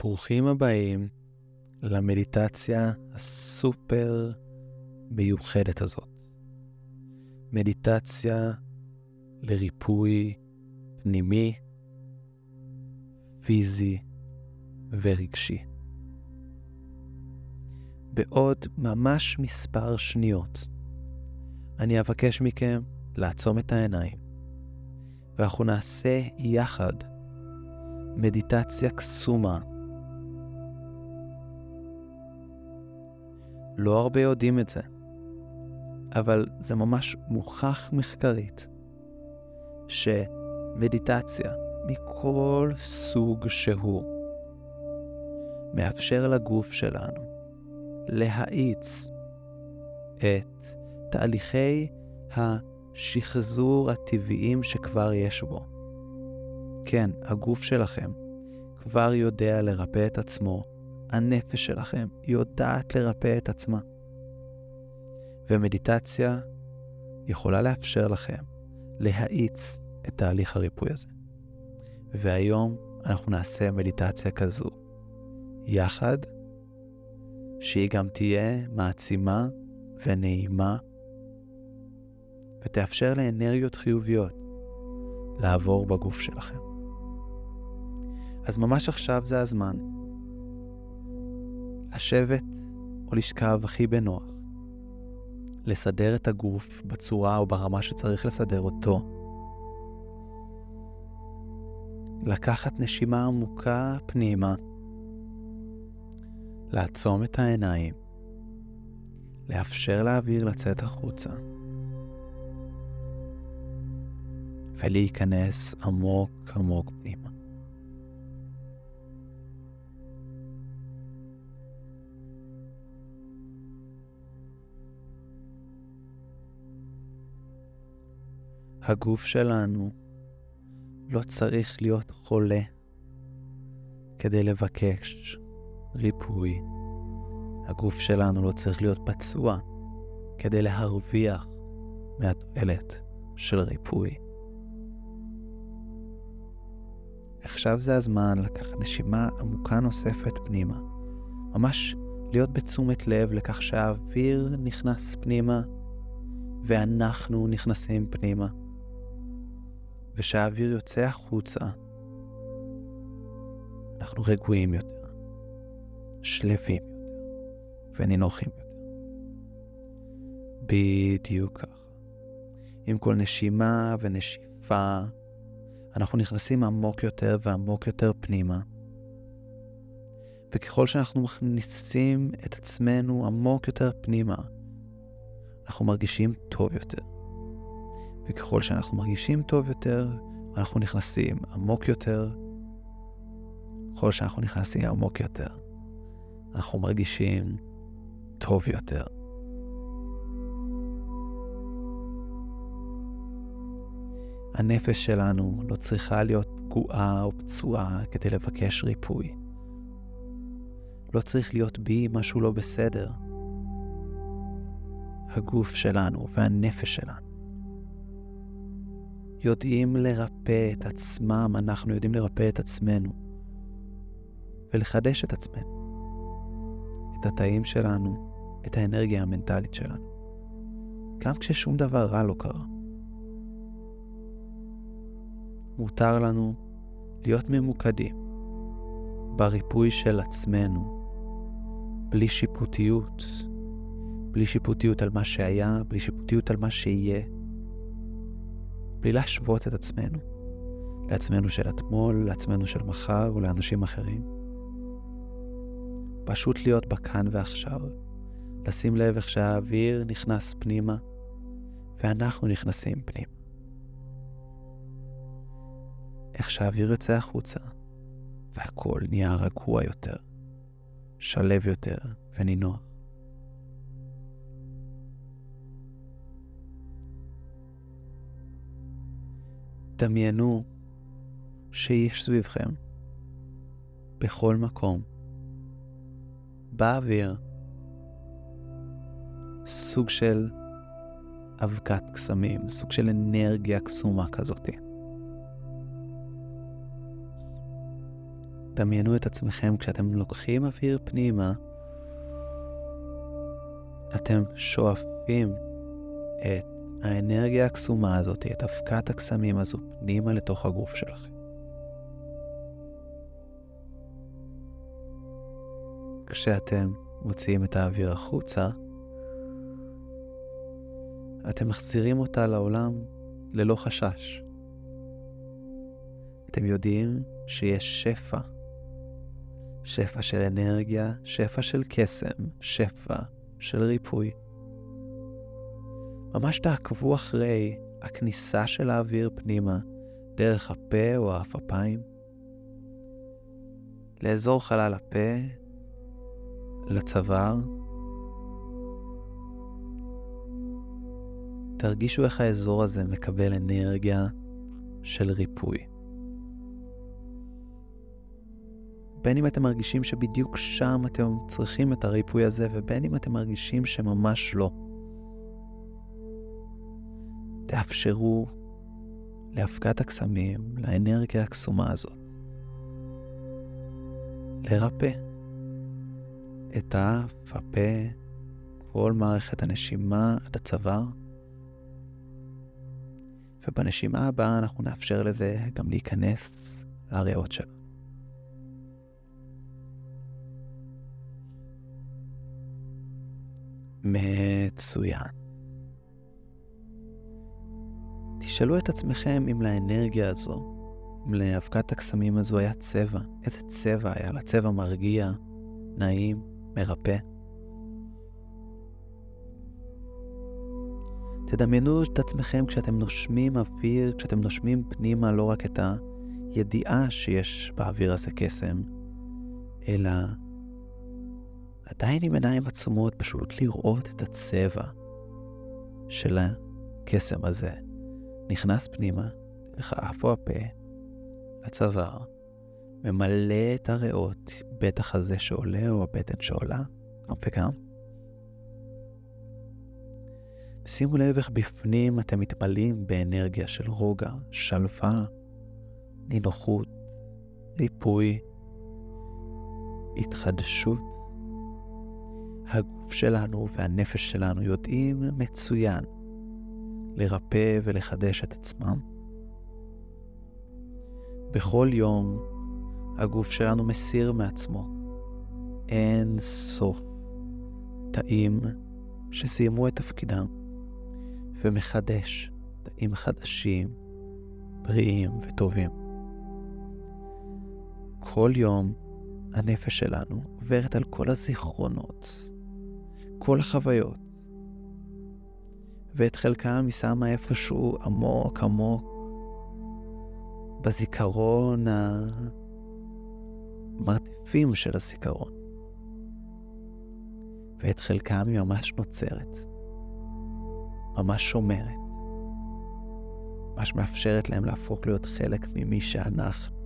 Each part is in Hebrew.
ברוכים הבאים למדיטציה הסופר מיוחדת הזאת. מדיטציה לריפוי פנימי, פיזי ורגשי. בעוד ממש מספר שניות, אני אבקש מכם לעצום את העיניים, ואנחנו נעשה יחד מדיטציה קסומה. לא הרבה יודעים את זה, אבל זה ממש מוכח מחקרית שמדיטציה מכל סוג שהוא מאפשר לגוף שלנו להאיץ את תהליכי השחזור הטבעיים שכבר יש בו. כן, הגוף שלכם כבר יודע לרפא את עצמו, הנפש שלכם יודעת לרפא את עצמה. ומדיטציה יכולה לאפשר לכם להאיץ את תהליך הריפוי הזה. והיום אנחנו נעשה מדיטציה כזו, יחד, שהיא גם תהיה מעצימה ונעימה, ותאפשר לאנרגיות חיוביות לעבור בגוף שלכם. אז ממש עכשיו זה הזמן לשבת או לשכב הכי בנוח, לסדר את הגוף בצורה או ברמה שצריך לסדר אותו, לקחת נשימה עמוקה פנימה, לעצום את העיניים, לאפשר לאוויר לצאת החוצה, ולהיכנס עמוק עמוק פנימה. הגוף שלנו לא צריך להיות חולה כדי לבקש ריפוי. הגוף שלנו לא צריך להיות פצוע כדי להרוויח מהתועלת של ריפוי. עכשיו זה הזמן לקחת נשימה עמוקה נוספת פנימה. ממש להיות בתשומת לב לכך שהאוויר נכנס פנימה ואנחנו נכנסים פנימה. ושהאוויר יוצא החוצה, אנחנו רגועים יותר, שלווים יותר ונינוחים יותר. בדיוק ככה. עם כל נשימה ונשיפה, אנחנו נכנסים עמוק יותר ועמוק יותר פנימה. וככל שאנחנו מכניסים את עצמנו עמוק יותר פנימה, אנחנו מרגישים טוב יותר. וככל שאנחנו מרגישים טוב יותר, אנחנו נכנסים עמוק יותר. ככל שאנחנו נכנסים עמוק יותר, אנחנו מרגישים טוב יותר. הנפש שלנו לא צריכה להיות פגועה או פצועה כדי לבקש ריפוי. לא צריך להיות בי משהו לא בסדר. הגוף שלנו והנפש שלנו יודעים לרפא את עצמם, אנחנו יודעים לרפא את עצמנו ולחדש את עצמנו, את התאים שלנו, את האנרגיה המנטלית שלנו, גם כששום דבר רע לא קרה. מותר לנו להיות ממוקדים בריפוי של עצמנו, בלי שיפוטיות, בלי שיפוטיות על מה שהיה, בלי שיפוטיות על מה שיהיה. בלי להשוות את עצמנו לעצמנו של אתמול, לעצמנו של מחר ולאנשים אחרים. פשוט להיות בכאן ועכשיו, לשים לב איך שהאוויר נכנס פנימה ואנחנו נכנסים פנימה. איך שהאוויר יוצא החוצה והכל נהיה רגוע יותר, שלב יותר ונינוח. דמיינו שיש סביבכם, בכל מקום, באוויר, סוג של אבקת קסמים, סוג של אנרגיה קסומה כזאת. דמיינו את עצמכם כשאתם לוקחים אוויר פנימה, אתם שואפים את האנרגיה הקסומה הזאת, את אבקת הקסמים הזו, פנימה לתוך הגוף שלכם. כשאתם מוציאים את האוויר החוצה, אתם מחזירים אותה לעולם ללא חשש. אתם יודעים שיש שפע, שפע של אנרגיה, שפע של קסם, שפע של ריפוי. ממש תעקבו אחרי הכניסה של האוויר פנימה דרך הפה או האפפיים, לאזור חלל הפה, לצוואר. תרגישו איך האזור הזה מקבל אנרגיה של ריפוי. בין אם אתם מרגישים שבדיוק שם אתם צריכים את הריפוי הזה, ובין אם אתם מרגישים שממש לא. תאפשרו להפקת הקסמים, לאנרגיה הקסומה הזאת, לרפא את האף, הפה, כל מערכת הנשימה עד הצוואר. ובנשימה הבאה אנחנו נאפשר לזה גם להיכנס לריאות שלנו. מצוין. תשאלו את עצמכם אם לאנרגיה הזו, אם לאבקת הקסמים הזו היה צבע. איזה צבע היה לה? צבע מרגיע, נעים, מרפא. תדמיינו את עצמכם כשאתם נושמים אוויר, כשאתם נושמים פנימה לא רק את הידיעה שיש באוויר הזה קסם, אלא עדיין עם עיניים עצומות פשוט לראות את הצבע של הקסם הזה. נכנס פנימה, דרך האף או הפה, לצוואר, ממלא את הריאות, בטח הזה שעולה או הבטן שעולה, גם וגם. שימו לב איך בפנים אתם מתמלאים באנרגיה של רוגע, שלווה, נינוחות, ריפוי, התחדשות. הגוף שלנו והנפש שלנו יודעים מצוין לרפא ולחדש את עצמם. בכל יום הגוף שלנו מסיר מעצמו אין סוף תאים שסיימו את תפקידם ומחדש תאים חדשים, בריאים וטובים. כל יום הנפש שלנו עוברת על כל הזיכרונות, כל החוויות, ואת חלקם היא שמה איפשהו עמוק עמוק בזיכרון המרתפים של הזיכרון. ואת חלקם היא ממש נוצרת, ממש שומרת, ממש מאפשרת להם להפוך להיות חלק ממי שאנחנו.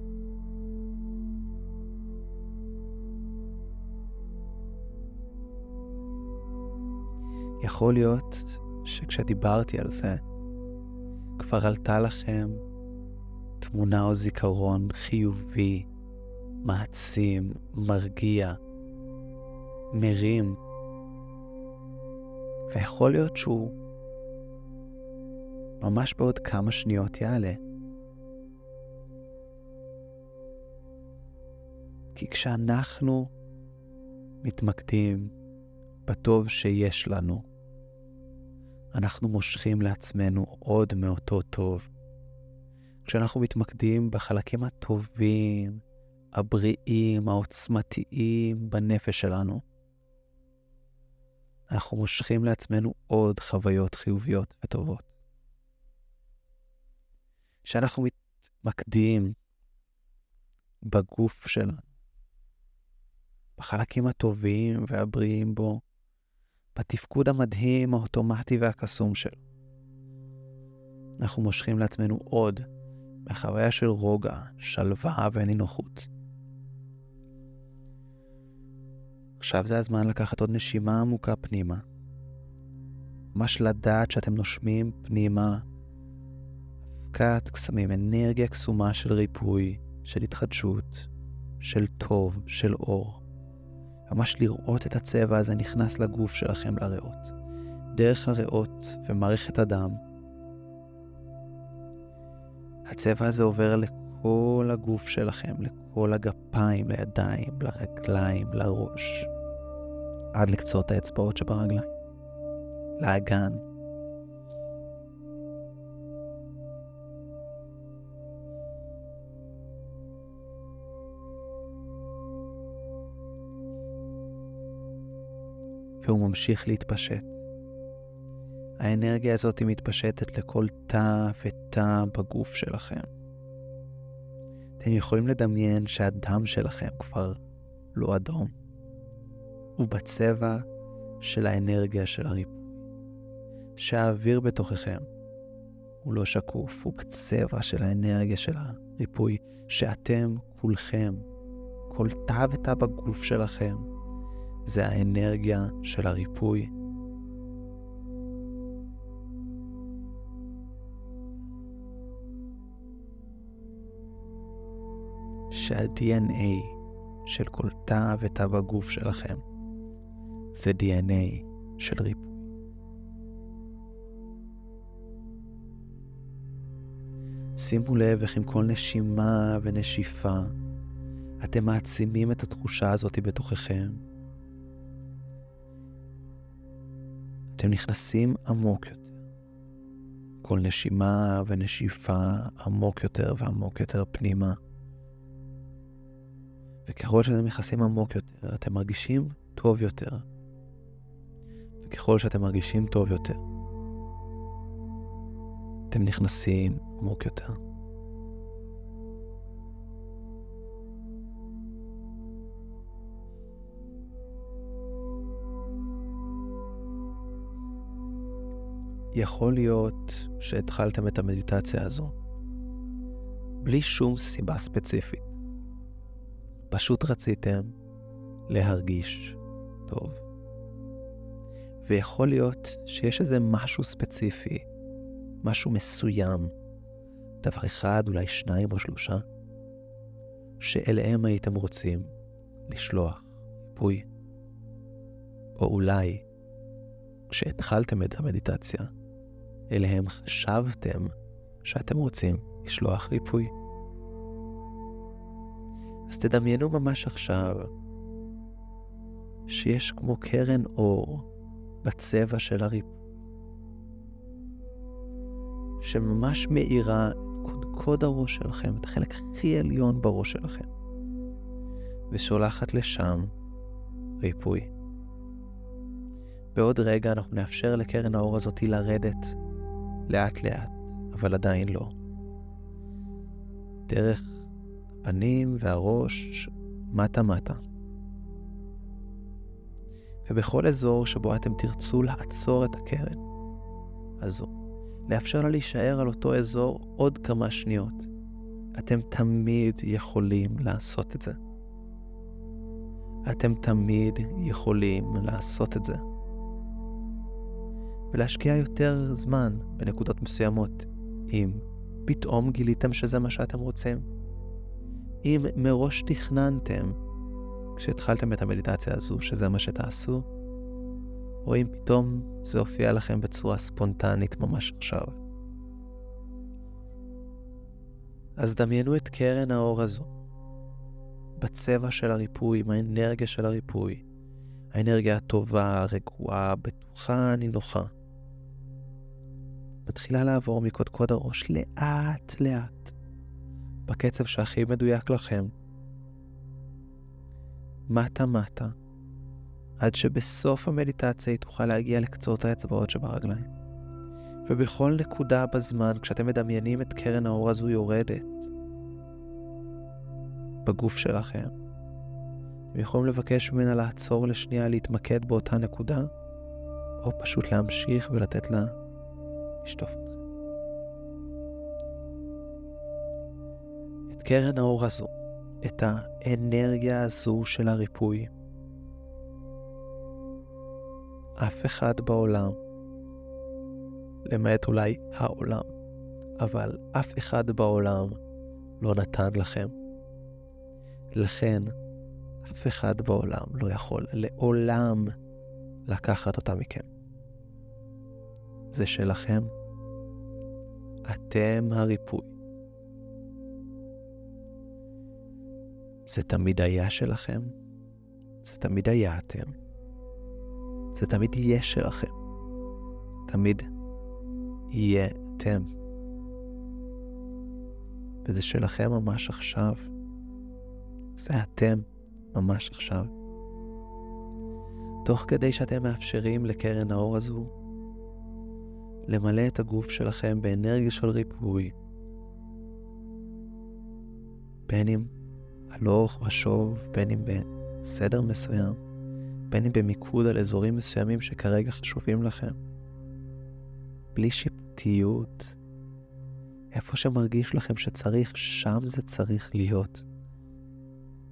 יכול להיות שכשדיברתי על זה, כבר עלתה לכם תמונה או זיכרון חיובי, מעצים, מרגיע, מרים, ויכול להיות שהוא ממש בעוד כמה שניות יעלה. כי כשאנחנו מתמקדים בטוב שיש לנו, אנחנו מושכים לעצמנו עוד מאותו טוב. כשאנחנו מתמקדים בחלקים הטובים, הבריאים, העוצמתיים בנפש שלנו, אנחנו מושכים לעצמנו עוד חוויות חיוביות וטובות. כשאנחנו מתמקדים בגוף שלנו, בחלקים הטובים והבריאים בו, בתפקוד המדהים, האוטומטי והקסום שלו. אנחנו מושכים לעצמנו עוד בחוויה של רוגע, שלווה ונינוחות. עכשיו זה הזמן לקחת עוד נשימה עמוקה פנימה. ממש לדעת שאתם נושמים פנימה אבקת קסמים, אנרגיה קסומה של ריפוי, של התחדשות, של טוב, של אור. ממש לראות את הצבע הזה נכנס לגוף שלכם, לריאות. דרך הריאות ומערכת הדם. הצבע הזה עובר לכל הגוף שלכם, לכל הגפיים, לידיים, לרגליים, לראש, עד לקצות האצבעות שברגליים, לאגן. והוא ממשיך להתפשט. האנרגיה הזאת מתפשטת לכל תא ותא בגוף שלכם. אתם יכולים לדמיין שהדם שלכם כבר לא אדום. הוא בצבע של האנרגיה של הריפוי. שהאוויר בתוככם הוא לא שקוף, הוא בצבע של האנרגיה של הריפוי, שאתם כולכם, כל תא ותא בגוף שלכם, זה האנרגיה של הריפוי. שה-DNA של כל תא ותא בגוף שלכם זה DNA של ריפוי. שימו לב איך עם כל נשימה ונשיפה אתם מעצימים את התחושה הזאת בתוככם. אתם נכנסים עמוק יותר. כל נשימה ונשיפה עמוק יותר ועמוק יותר פנימה. וככל שאתם נכנסים עמוק יותר, אתם מרגישים טוב יותר. וככל שאתם מרגישים טוב יותר, אתם נכנסים עמוק יותר. יכול להיות שהתחלתם את המדיטציה הזו בלי שום סיבה ספציפית. פשוט רציתם להרגיש טוב. ויכול להיות שיש איזה משהו ספציפי, משהו מסוים, דבר אחד, אולי שניים או שלושה, שאליהם הייתם רוצים לשלוח ריפוי. או אולי, כשהתחלתם את המדיטציה, אליהם חשבתם שאתם רוצים לשלוח ריפוי. אז תדמיינו ממש עכשיו שיש כמו קרן אור בצבע של הריפוי, שממש מאירה את קודקוד הראש שלכם, את החלק הכי עליון בראש שלכם, ושולחת לשם ריפוי. בעוד רגע אנחנו נאפשר לקרן האור הזאת לרדת לאט לאט, אבל עדיין לא. דרך הפנים והראש מטה-מטה. ובכל אזור שבו אתם תרצו לעצור את הקרן הזו, לאפשר לה להישאר על אותו אזור עוד כמה שניות. אתם תמיד יכולים לעשות את זה. אתם תמיד יכולים לעשות את זה. ולהשקיע יותר זמן בנקודות מסוימות, אם פתאום גיליתם שזה מה שאתם רוצים. אם מראש תכננתם, כשהתחלתם את המדיטציה הזו, שזה מה שתעשו, או אם פתאום זה הופיע לכם בצורה ספונטנית ממש עכשיו. אז דמיינו את קרן האור הזו, בצבע של הריפוי, עם האנרגיה של הריפוי, האנרגיה הטובה, הרגועה, בטוחה, נינוחה. מתחילה לעבור מקודקוד הראש לאט לאט, בקצב שהכי מדויק לכם. מטה מטה, עד שבסוף המדיטציה היא תוכל להגיע לקצות האצבעות שברגליים. ובכל נקודה בזמן, כשאתם מדמיינים את קרן האור הזו יורדת בגוף שלכם, אתם יכולים לבקש ממנה לעצור לשנייה, להתמקד באותה נקודה, או פשוט להמשיך ולתת לה לשטוף אתכם. את קרן האור הזו, את האנרגיה הזו של הריפוי, אף אחד בעולם, למעט אולי העולם, אבל אף אחד בעולם לא נתן לכם. לכן, אף אחד בעולם לא יכול לעולם לקחת אותה מכם. זה שלכם. אתם הריפוי. זה תמיד היה שלכם, זה תמיד היה אתם. זה תמיד יהיה שלכם. תמיד יהיה אתם. וזה שלכם ממש עכשיו. זה אתם ממש עכשיו. תוך כדי שאתם מאפשרים לקרן האור הזו למלא את הגוף שלכם באנרגיה של ריפוי, בין אם הלוך ושוב, בין אם בסדר מסוים, בין אם במיקוד על אזורים מסוימים שכרגע חשובים לכם. בלי שיפוטיות, איפה שמרגיש לכם שצריך, שם זה צריך להיות.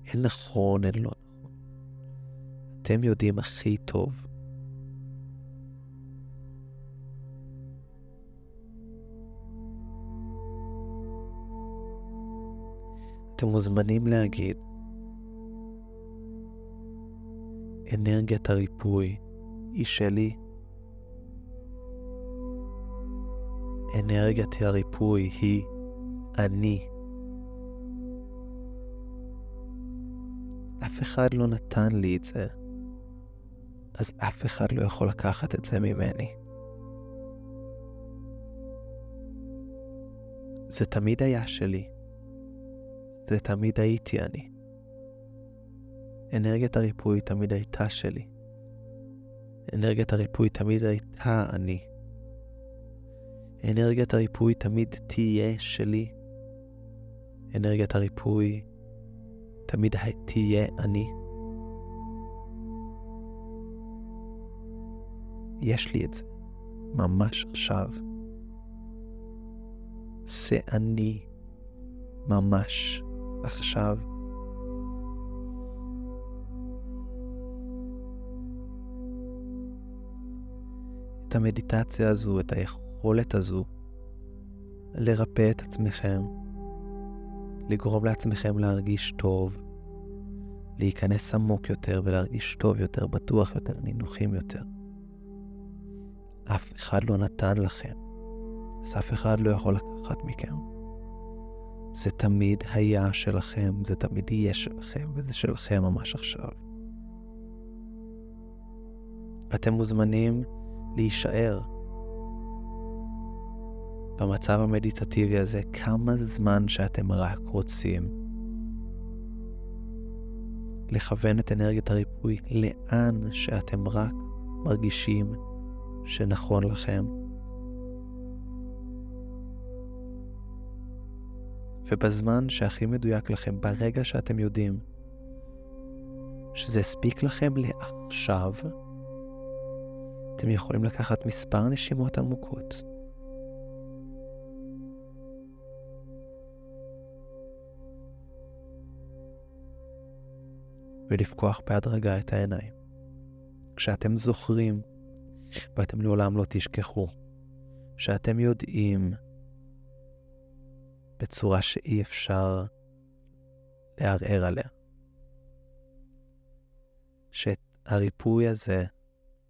אין נכון, אין לא נכון. אתם יודעים הכי טוב. אתם מוזמנים להגיד, אנרגיית הריפוי היא שלי. אנרגיית הריפוי היא אני. אף אחד לא נתן לי את זה, אז אף אחד לא יכול לקחת את זה ממני. זה תמיד היה שלי. זה תמיד הייתי אני. אנרגיית הריפוי תמיד הייתה שלי. אנרגיית הריפוי תמיד הייתה אני. אנרגיית הריפוי תמיד תהיה שלי. אנרגיית הריפוי תמיד תהיה אני. יש לי את זה, ממש עכשיו. זה אני, ממש עכשיו. את המדיטציה הזו, את היכולת הזו לרפא את עצמכם, לגרום לעצמכם להרגיש טוב, להיכנס עמוק יותר ולהרגיש טוב יותר, בטוח יותר, נינוחים יותר. אף אחד לא נתן לכם, אז אף אחד לא יכול לקחת מכם. זה תמיד היה שלכם, זה תמיד יהיה שלכם, וזה שלכם ממש עכשיו. אתם מוזמנים להישאר במצב המדיטטיבי הזה כמה זמן שאתם רק רוצים. לכוון את אנרגיית הריפוי לאן שאתם רק מרגישים שנכון לכם. ובזמן שהכי מדויק לכם, ברגע שאתם יודעים שזה הספיק לכם לעכשיו, אתם יכולים לקחת מספר נשימות עמוקות. ולפקוח בהדרגה את העיניים. כשאתם זוכרים, ואתם לעולם לא תשכחו, שאתם יודעים בצורה שאי אפשר לערער עליה, שאת הריפוי הזה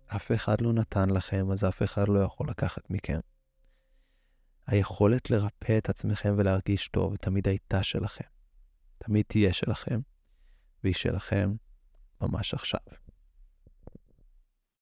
אף אחד לא נתן לכם, אז אף אחד לא יכול לקחת מכם. היכולת לרפא את עצמכם ולהרגיש טוב תמיד הייתה שלכם. תמיד תהיה שלכם, והיא שלכם ממש עכשיו.